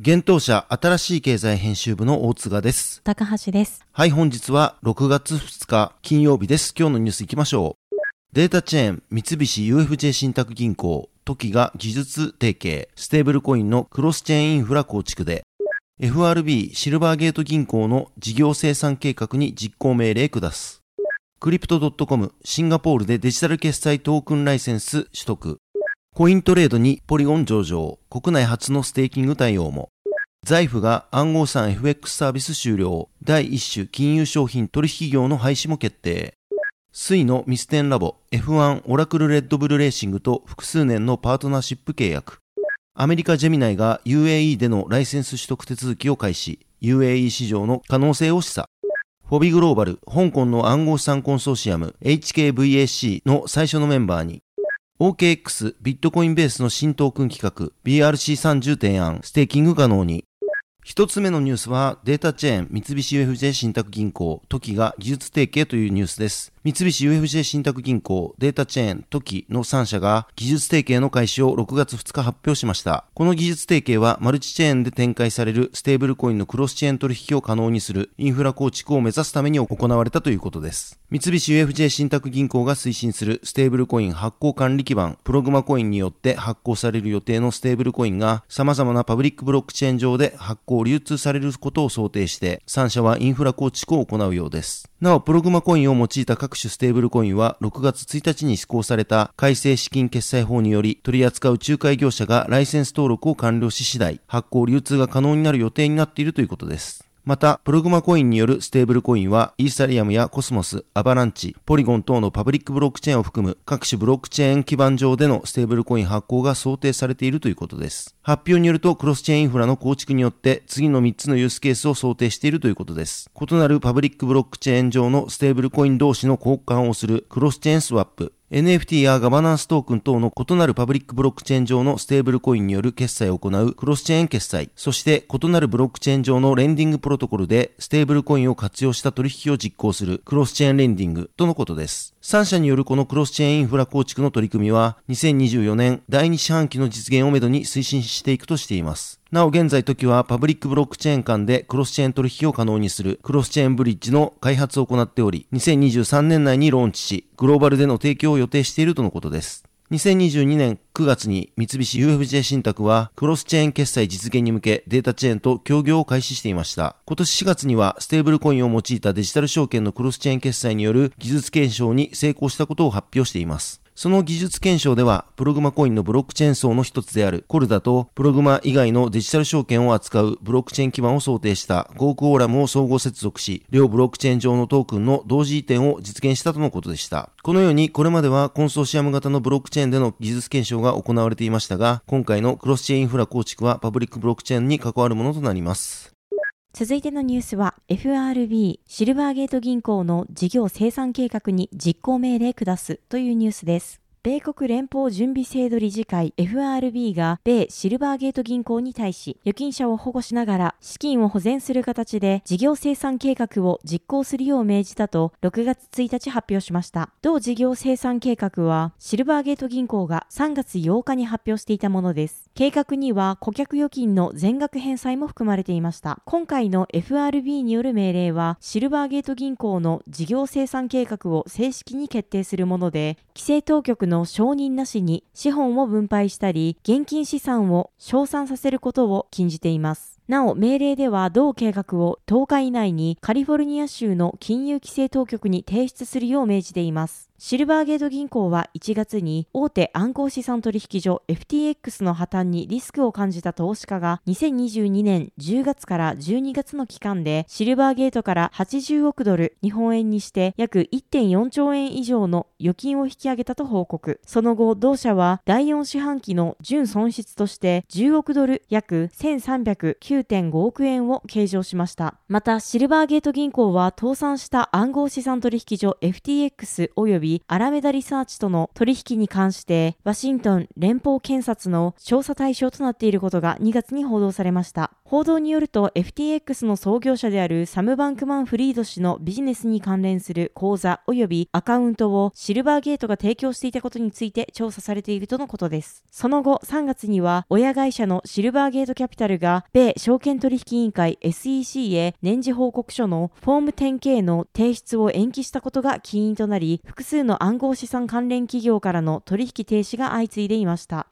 現当社新しい経済編集部の大津賀です。高橋です。はい、本日は6月2日金曜日です。今日のニュース行きましょう。データチェーン三菱 UFJ 信託銀行時が技術提携ステーブルコインのクロスチェーンインフラ構築で FRB シルバーゲート銀行の事業清算計画に実行命令下す。クリプト .com シンガポールでデジタル決済トークンライセンス取得。コイントレードにポリゴン上場。国内初のステーキング対応も。 Zaif が暗号資産 FX サービス終了。第一種金融商品取引業の廃止も決定。 Sui のミステンラボ F1 オラクルレッドブルレーシングと複数年のパートナーシップ契約。アメリカジェミナイが UAE でのライセンス取得手続きを開始、UAE 市場の可能性を示唆。フォビグローバル、香港の暗号資産コンソーシアム HKVAC の最初のメンバーに、OKX ビットコインベースの新トークン企画 BRC30 提案、ステーキング可能に、一つ目のニュースはデータチェーン三菱 UFJ 信託銀行、トキが技術提携というニュースです。三菱 UFJ 信託銀行、データチェーン、 TOKI の3社が技術提携の開始を6月2日発表しました。この技術提携はマルチチェーンで展開されるステーブルコインのクロスチェーン取引を可能にするインフラ構築を目指すために行われたということです。三菱 UFJ 信託銀行が推進するステーブルコイン発行管理基盤、プログマコインによって発行される予定のステーブルコインが様々なパブリックブロックチェーン上で発行流通されることを想定して、3社はインフラ構築を行うようです。なお、プログマコインを用いた各種ステーブルコインは6月1日に施行された改正資金決済法により取り扱う仲介業者がライセンス登録を完了し次第発行流通が可能になる予定になっているということです。また、プログマコインによるステーブルコインは、イーサリアムやコスモス、アバランチ、ポリゴン等のパブリックブロックチェーンを含む各種ブロックチェーン基盤上でのステーブルコイン発行が想定されているということです。発表によると、クロスチェーンインフラの構築によって、次の3つのユースケースを想定しているということです。異なるパブリックブロックチェーン上のステーブルコイン同士の交換をするクロスチェーンスワップ、NFT やガバナンストークン等の異なるパブリックブロックチェーン上のステーブルコインによる決済を行うクロスチェーン決済、そして異なるブロックチェーン上のレンディングプロトコルでステーブルコインを活用した取引を実行するクロスチェーンレンディングとのことです。3社によるこのクロスチェーンインフラ構築の取り組みは2024年第2四半期の実現をめどに推進していくとしています。なお現在 TOKI はパブリックブロックチェーン間でクロスチェーン取引を可能にするクロスチェーンブリッジの開発を行っており、2023年内にローンチし、グローバルでの提供を予定しているとのことです。2022年9月に三菱 UFJ 信託はクロスチェーン決済実現に向けデータチェーンと協業を開始していました。今年4月にはステーブルコインを用いたデジタル証券のクロスチェーン決済による技術検証に成功したことを発表しています。その技術検証では、プログマコインのブロックチェーン層の一つである Corda と、プログマ以外のデジタル証券を扱うブロックチェーン基盤を想定した GoQuorum を相互接続し、両ブロックチェーン上のトークンの同時移転を実現したとのことでした。このように、これまではコンソーシアム型のブロックチェーンでの技術検証が行われていましたが、今回のクロスチェーンインフラ構築はパブリックブロックチェーンに関わるものとなります。続いてのニュースは FRB シルバーゲート銀行の事業生産計画に実行命令下すというニュースです。米国連邦準備制度理事会 FRB が米シルバーゲート銀行に対し、預金者を保護しながら資金を保全する形で事業生産計画を実行するよう命じたと6月1日発表しました。同事業生産計画はシルバーゲート銀行が3月8日に発表していたものです。計画には顧客預金の全額返済も含まれていました。今回の FRB による命令はシルバーゲート銀行の事業生産計画を正式に決定するもので、規制当局のの承認なしに資本を分配したり、現金資産を消散させることを禁じています。なお、命令では同計画を10日以内にカリフォルニア州の金融規制当局に提出するよう命じています。シルバーゲート銀行は1月に大手暗号資産取引所 FTX の破綻にリスクを感じた投資家が2022年10月から12月の期間でシルバーゲートから80億ドル日本円にして約1.4兆円以上の預金を引き上げたと報告。その後、同社は第4四半期の純損失として10億ドル約9.5億円を計上しました。また、シルバーゲート銀行は倒産した暗号資産取引所 FTX 及びびアラメダリサーチとの取引に関して、ワシントン連邦検察の調査対象となっていることが2月に報道されました。報道によると FTX の創業者であるサム・バンクマン・フリード氏のビジネスに関連する口座及びアカウントをシルバーゲートが提供していたことについて調査されているとのことです。その後3月には親会社のシルバーゲートキャピタルが米証券取引委員会 SEC へ年次報告書のフォーム 10K の提出を延期したことが起因となり複数の暗号資産関連企業からの取引停止が相次いでいました。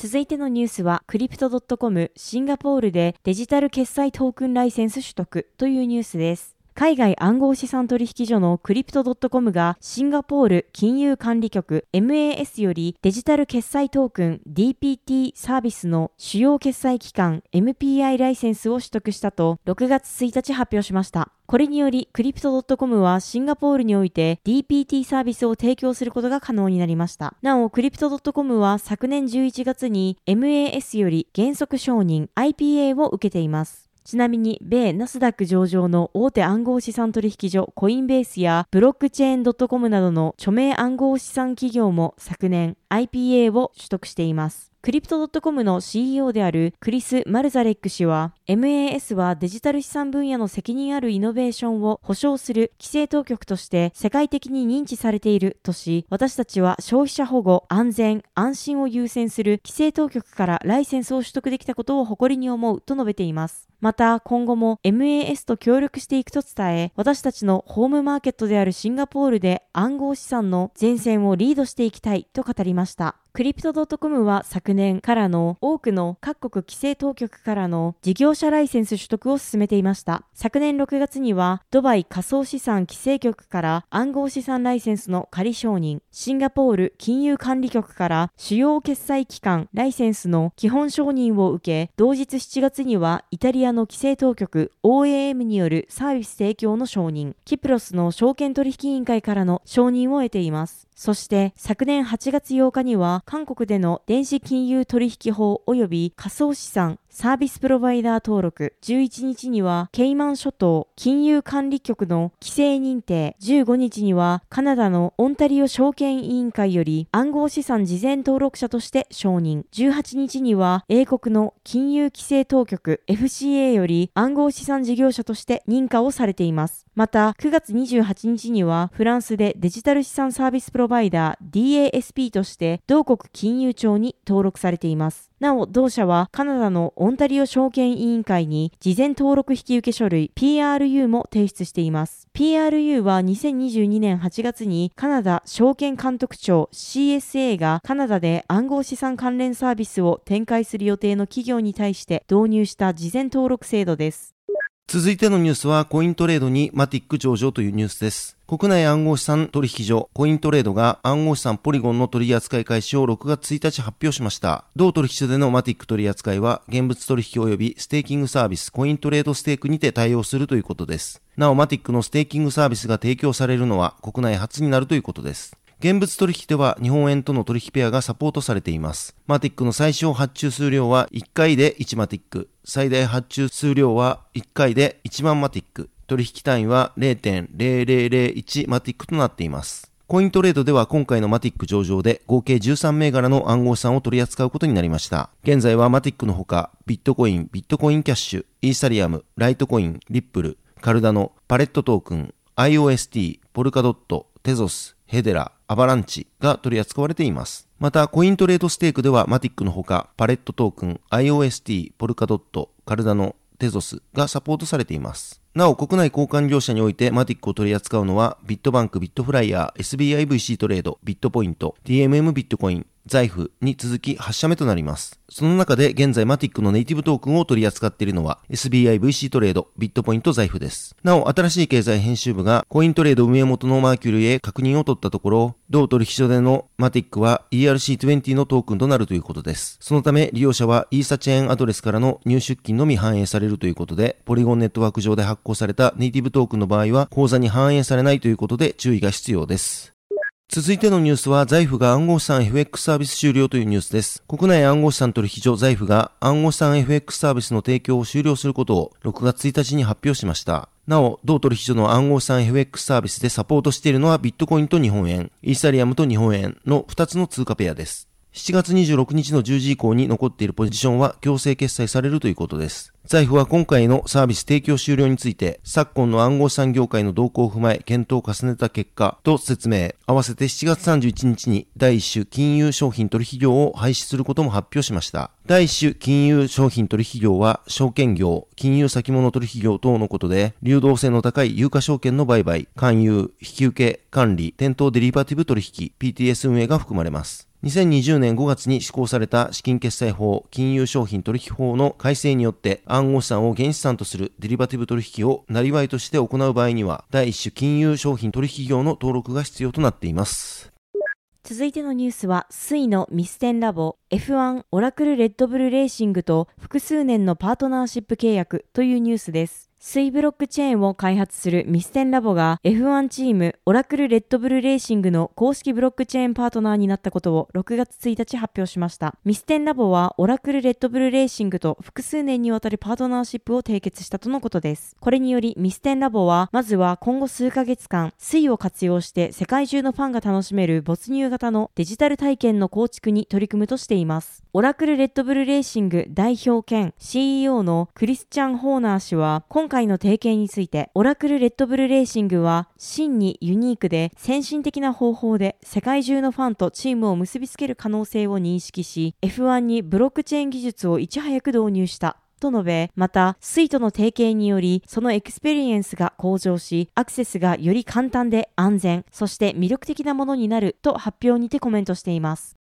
続いてのニュースは、クリプトドットコムシンガポールでデジタル決済トークンライセンス取得というニュースです。海外暗号資産取引所のクリプト .com がシンガポール金融管理局 MAS よりデジタル決済トークン DPT サービスの主要決済機関 MPI ライセンスを取得したと6月1日発表しました。これにより、クリプト .com はシンガポールにおいて DPT サービスを提供することが可能になりました。なお、クリプト .com は昨年11月に MAS より原則承認 IPA を受けています。ちなみに、米ナスダック上場の大手暗号資産取引所コインベースやブロックチェーン .com などの著名暗号資産企業も昨年 IPA を取得しています。クリプト .com の CEO であるクリス・マルザレック氏は、MAS はデジタル資産分野の責任あるイノベーションを保障する規制当局として世界的に認知されているとし、私たちは消費者保護、安全、安心を優先する規制当局からライセンスを取得できたことを誇りに思うと述べています。また、今後も MAS と協力していくと伝え、私たちのホームマーケットであるシンガポールで暗号資産の前線をリードしていきたいと語りました。クリプト .com は昨年からの多くの各国規制当局からの事業者ライセンス取得を進めていました。昨年6月にはドバイ仮想資産規制局から暗号資産ライセンスの仮承認、シンガポール金融管理局から主要決済機関ライセンスの基本承認を受け、同日7月にはイタリアアの規制当局 OAM によるサービス提供の承認、キプロスの証券取引委員会からの承認を得ています。そして昨年8月8日には韓国での電子金融取引法及び仮想資産サービスプロバイダー登録、11日にはケイマン諸島金融管理局の規制認定、15日にはカナダのオンタリオ証券委員会より暗号資産事前登録者として承認、18日には英国の金融規制当局 FCA より暗号資産事業者として認可をされています。また、9月28日にはフランスでデジタル資産サービスプロバイダー DASP として同国金融庁に登録されています。なお、同社はカナダのオンタリオ証券委員会に事前登録引受書類 PRU も提出しています。PRU は2022年8月にカナダ証券監督庁 CSA がカナダで暗号資産関連サービスを展開する予定の企業に対して導入した事前登録制度です。続いてのニュースはコイントレードにマティック上場というニュースです。国内暗号資産取引所コイントレードが暗号資産ポリゴンの取扱い開始を6月1日発表しました。同取引所でのマティック取扱いは現物取引及びステーキングサービスコイントレードステークにて対応するということです。なおマティックのステーキングサービスが提供されるのは国内初になるということです。現物取引では日本円との取引ペアがサポートされています。マティックの最小発注数量は1回で1マティック、最大発注数量は1回で1万マティック、取引単位は0.0001マティックとなっています。コイントレードでは今回のマティック上場で合計13銘柄の暗号資産を取り扱うことになりました。現在はマティックのほか、ビットコイン、ビットコインキャッシュ、イーサリアム、ライトコイン、リップル、カルダノ、パレットトークン、IOST、ポルカドット、テゾス、ヘデラ、アバランチが取り扱われています。また、コイントレードステークではマティックのほか、パレットトークン、IOST、ポルカドット、カルダノ、テゾスがサポートされています。なお、国内交換業者においてマティックを取り扱うのは、ビットバンク、ビットフライヤー、SBIVC トレード、ビットポイント、TMM ビットコイン、財布に続き8社目となります。その中で現在マティックのネイティブトークンを取り扱っているのは SBI VC トレード、ビットポイント、Zaif です。なお、新しい経済編集部がコイントレード運営元のマーキュリーへ確認を取ったところ、同取引所でのマティックは ERC20 のトークンとなるということです。そのため利用者はイーサチェーンアドレスからの入出金のみ反映されるということで、ポリゴンネットワーク上で発行されたネイティブトークンの場合は口座に反映されないということで注意が必要です。続いてのニュースは、財布が暗号資産 FX サービス終了というニュースです。国内暗号資産取引所財布が暗号資産 FX サービスの提供を終了することを6月1日に発表しました。なお、同取引所の暗号資産 FX サービスでサポートしているのはビットコインと日本円、イーサリアムと日本円の2つの通貨ペアです。7月26日の10時以降に残っているポジションは強制決済されるということです。財布は今回のサービス提供終了について、昨今の暗号資産業界の動向を踏まえ検討を重ねた結果と説明、合わせて7月31日に第1種金融商品取引業を廃止することも発表しました。第1種金融商品取引業は証券業、金融先物取引業等のことで、流動性の高い有価証券の売買、勧誘、引き受け、管理、店頭デリバティブ取引、PTS 運営が含まれます。2020年5月に施行された資金決済法、金融商品取引法の改正によって暗号資産を原資産とするデリバティブ取引をなりわいとして行う場合には、第一種金融商品取引業の登録が必要となっています。続いてのニュースは、 Sui のミステンラボ、F1 オラクルレッドブルレーシングと複数年のパートナーシップ契約というニュースです。 Sui ブロックチェーンを開発するミステンラボが F1 チームオラクルレッドブルレーシングの公式ブロックチェーンパートナーになったことを6月1日発表しました。ミステンラボはオラクルレッドブルレーシングと複数年にわたるパートナーシップを締結したとのことです。これによりミステンラボはまずは今後数ヶ月間 Sui を活用して世界中のファンが楽しめる没入型のデジタル体験の構築に取り組むとしています。オラクルレッドブルレーシング代表兼 CEO のクリスチャン・ホーナー氏は今今回の提携について、オラクルレッドブルレーシングは真にユニークで先進的な方法で世界中のファンとチームを結びつける可能性を認識し、F1 にブロックチェーン技術をいち早く導入した。と述べ、また、スイとの提携により、そのエクスペリエンスが向上し、アクセスがより簡単で安全、そして魅力的なものになると発表にてコメントしています。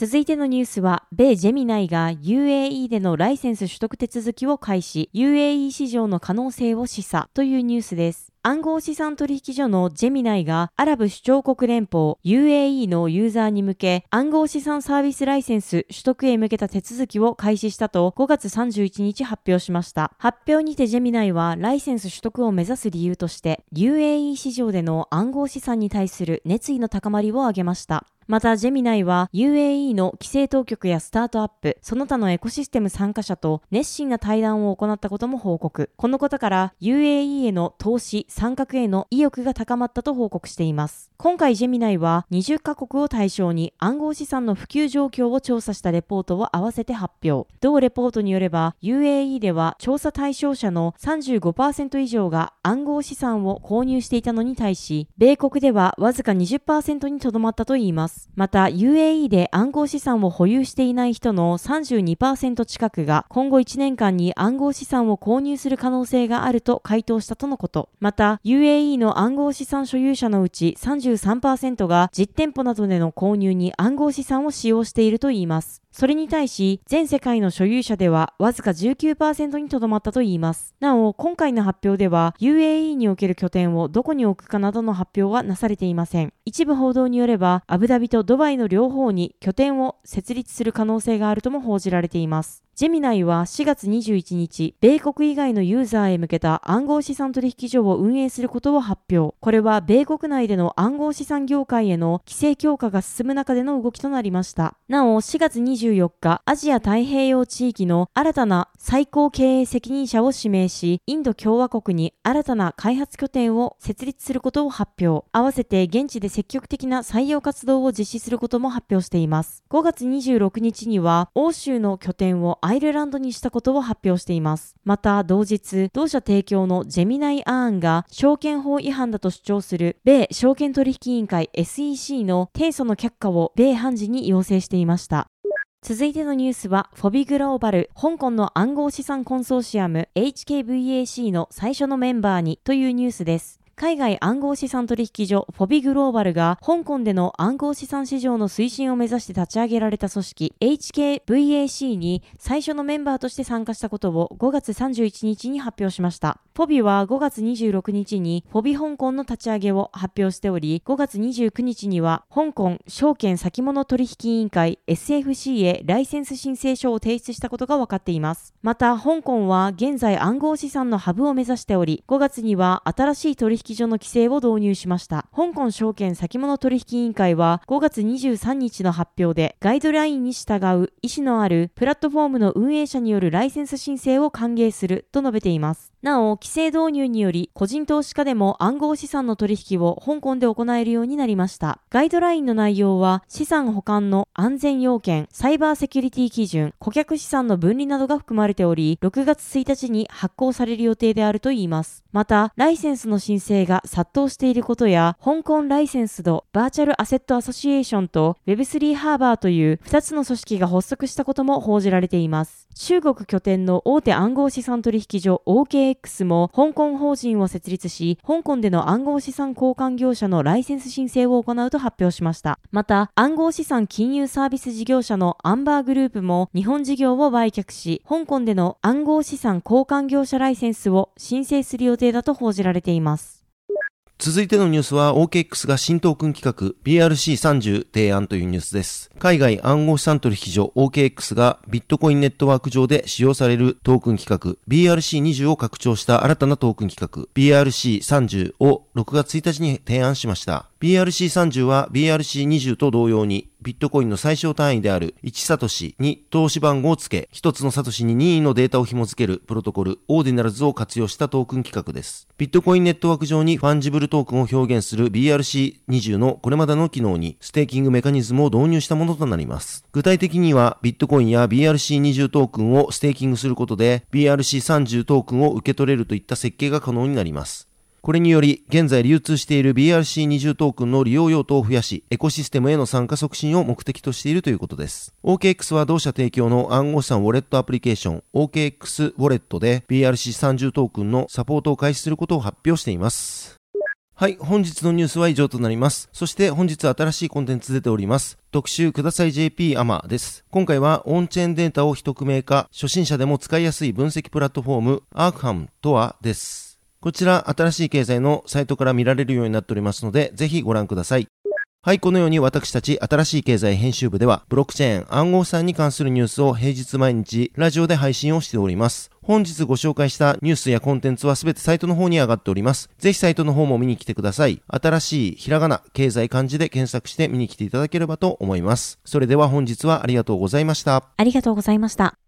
続いてのニュースは、米ジェミナイが UAE でのライセンス取得手続きを開始、UAE 市場の可能性を示唆というニュースです。暗号資産取引所のジェミナイがアラブ首長国連邦 UAE のユーザーに向け暗号資産サービスライセンス取得へ向けた手続きを開始したと5月31日発表しました。発表にてジェミナイはライセンス取得を目指す理由として UAE 市場での暗号資産に対する熱意の高まりを挙げました。また、ジェミナイは UAE の規制当局やスタートアップ、その他のエコシステム参加者と熱心な対談を行ったことも報告。このことから UAE への投資、参画への意欲が高まったと報告しています。今回ジェミナイは20カ国を対象に暗号資産の普及状況を調査したレポートを合わせて発表。同レポートによれば UAE では調査対象者の35%以上が暗号資産を購入していたのに対し、米国ではわずか20%にとどまったといいます。。また、UAE で暗号資産を保有していない人の32%近くが今後1年間に暗号資産を購入する可能性があると回答したとのこと。また、UAE の暗号資産所有者のうち33%が実店舗などでの購入に暗号資産を使用しているといいます。それに対し、全世界の所有者ではわずか19%にとどまったといいます。なお、今回の発表では UAE における拠点をどこに置くかなどの発表はなされていません。一部報道によれば、アブダビとドバイの両方に拠点を設立する可能性があるとも報じられています。ジェミナイは4月21日、米国以外のユーザーへ向けた暗号資産取引所を運営することを発表。これは米国内での暗号資産業界への規制強化が進む中での動きとなりました。なお、4月24日、アジア太平洋地域の新たな最高経営責任者を指名し、インド共和国に新たな開発拠点を設立することを発表。合わせて現地で積極的な採用活動を実施することも発表しています。5月26日には、欧州の拠点をアイルランドにしたことを発表しています。また、同日、同社提供のジェミナイアーンが証券法違反だと主張する米証券取引委員会 SEC の提訴の却下を米判事に要請していました。続いてのニュースは、フォビグローバル、香港の暗号資産コンソーシアム HKVAC の最初のメンバーにというニュースです。海外暗号資産取引所フォビグローバルが香港での暗号資産市場の推進を目指して立ち上げられた組織 HKVAC に最初のメンバーとして参加したことを5月31日に発表しました。フォビは5月26日にフォビ香港の立ち上げを発表しており、5月29日には香港証券先物取引委員会 SFC へライセンス申請書を提出したことが分かっています。また、香港は現在暗号資産のハブを目指しており、5月には新しい取引所の規制を導入しました。香港証券先物取引委員会は5月23日の発表で、ガイドラインに従う意思のあるプラットフォームの運営者によるライセンス申請を歓迎すると述べています。なお、規制導入により、個人投資家でも暗号資産の取引を香港で行えるようになりました。ガイドラインの内容は、資産保管の安全要件、サイバーセキュリティ基準、顧客資産の分離などが含まれており、6月1日に発行される予定であるといいます。また、ライセンスの申請が殺到していることや、香港ライセンスドバーチャルアセットアソシエーションと Web3 ハーバーという2つの組織が発足したことも報じられています。中国拠点の大手暗号資産取引所 OKX も香港法人を設立し、香港での暗号資産交換業者のライセンス申請を行うと発表しました。また、暗号資産金融サービス事業者のアンバーグループも日本事業を売却し、香港での暗号資産交換業者ライセンスを申請する予定だと報じられています。続いてのニュースは OKX が新トークン企画 BRC30 提案というニュースです。海外暗号資産取引所 OKX がビットコインネットワーク上で使用されるトークン企画 BRC20 を拡張した新たなトークン企画 BRC30 を6月1日に提案しました。BRC30 は BRC20 と同様にビットコインの最小単位である1サトシに通し番号を付け、1つのサトシに任意のデータを紐付けるプロトコル、オーディナルズを活用したトークン企画です。ビットコインネットワーク上にファンジブルトークンを表現する BRC20 のこれまでの機能にステーキングメカニズムを導入したものとなります。具体的にはビットコインや BRC20 トークンをステーキングすることで BRC30 トークンを受け取れるといった設計が可能になります。これにより、現在流通している BRC20 トークンの利用用途を増やし、エコシステムへの参加促進を目的としているということです。OKX は同社提供の暗号資産ウォレットアプリケーション OKX ウォレットで BRC30 トークンのサポートを開始することを発表しています。はい、本日のニュースは以上となります。そして本日新しいコンテンツ出ております。特集ください JP アマです。今回はオンチェーンデータを一組名化、初心者でも使いやすい分析プラットフォームアークハムとはです。こちら、新しい経済のサイトから見られるようになっておりますので、ぜひご覧ください。はい、このように私たち新しい経済編集部では、ブロックチェーン暗号資産に関するニュースを平日毎日ラジオで配信をしております。本日ご紹介したニュースやコンテンツはすべてサイトの方に上がっております。ぜひサイトの方も見に来てください。新しいひらがな、経済漢字で検索して見に来ていただければと思います。それでは本日はありがとうございました。ありがとうございました。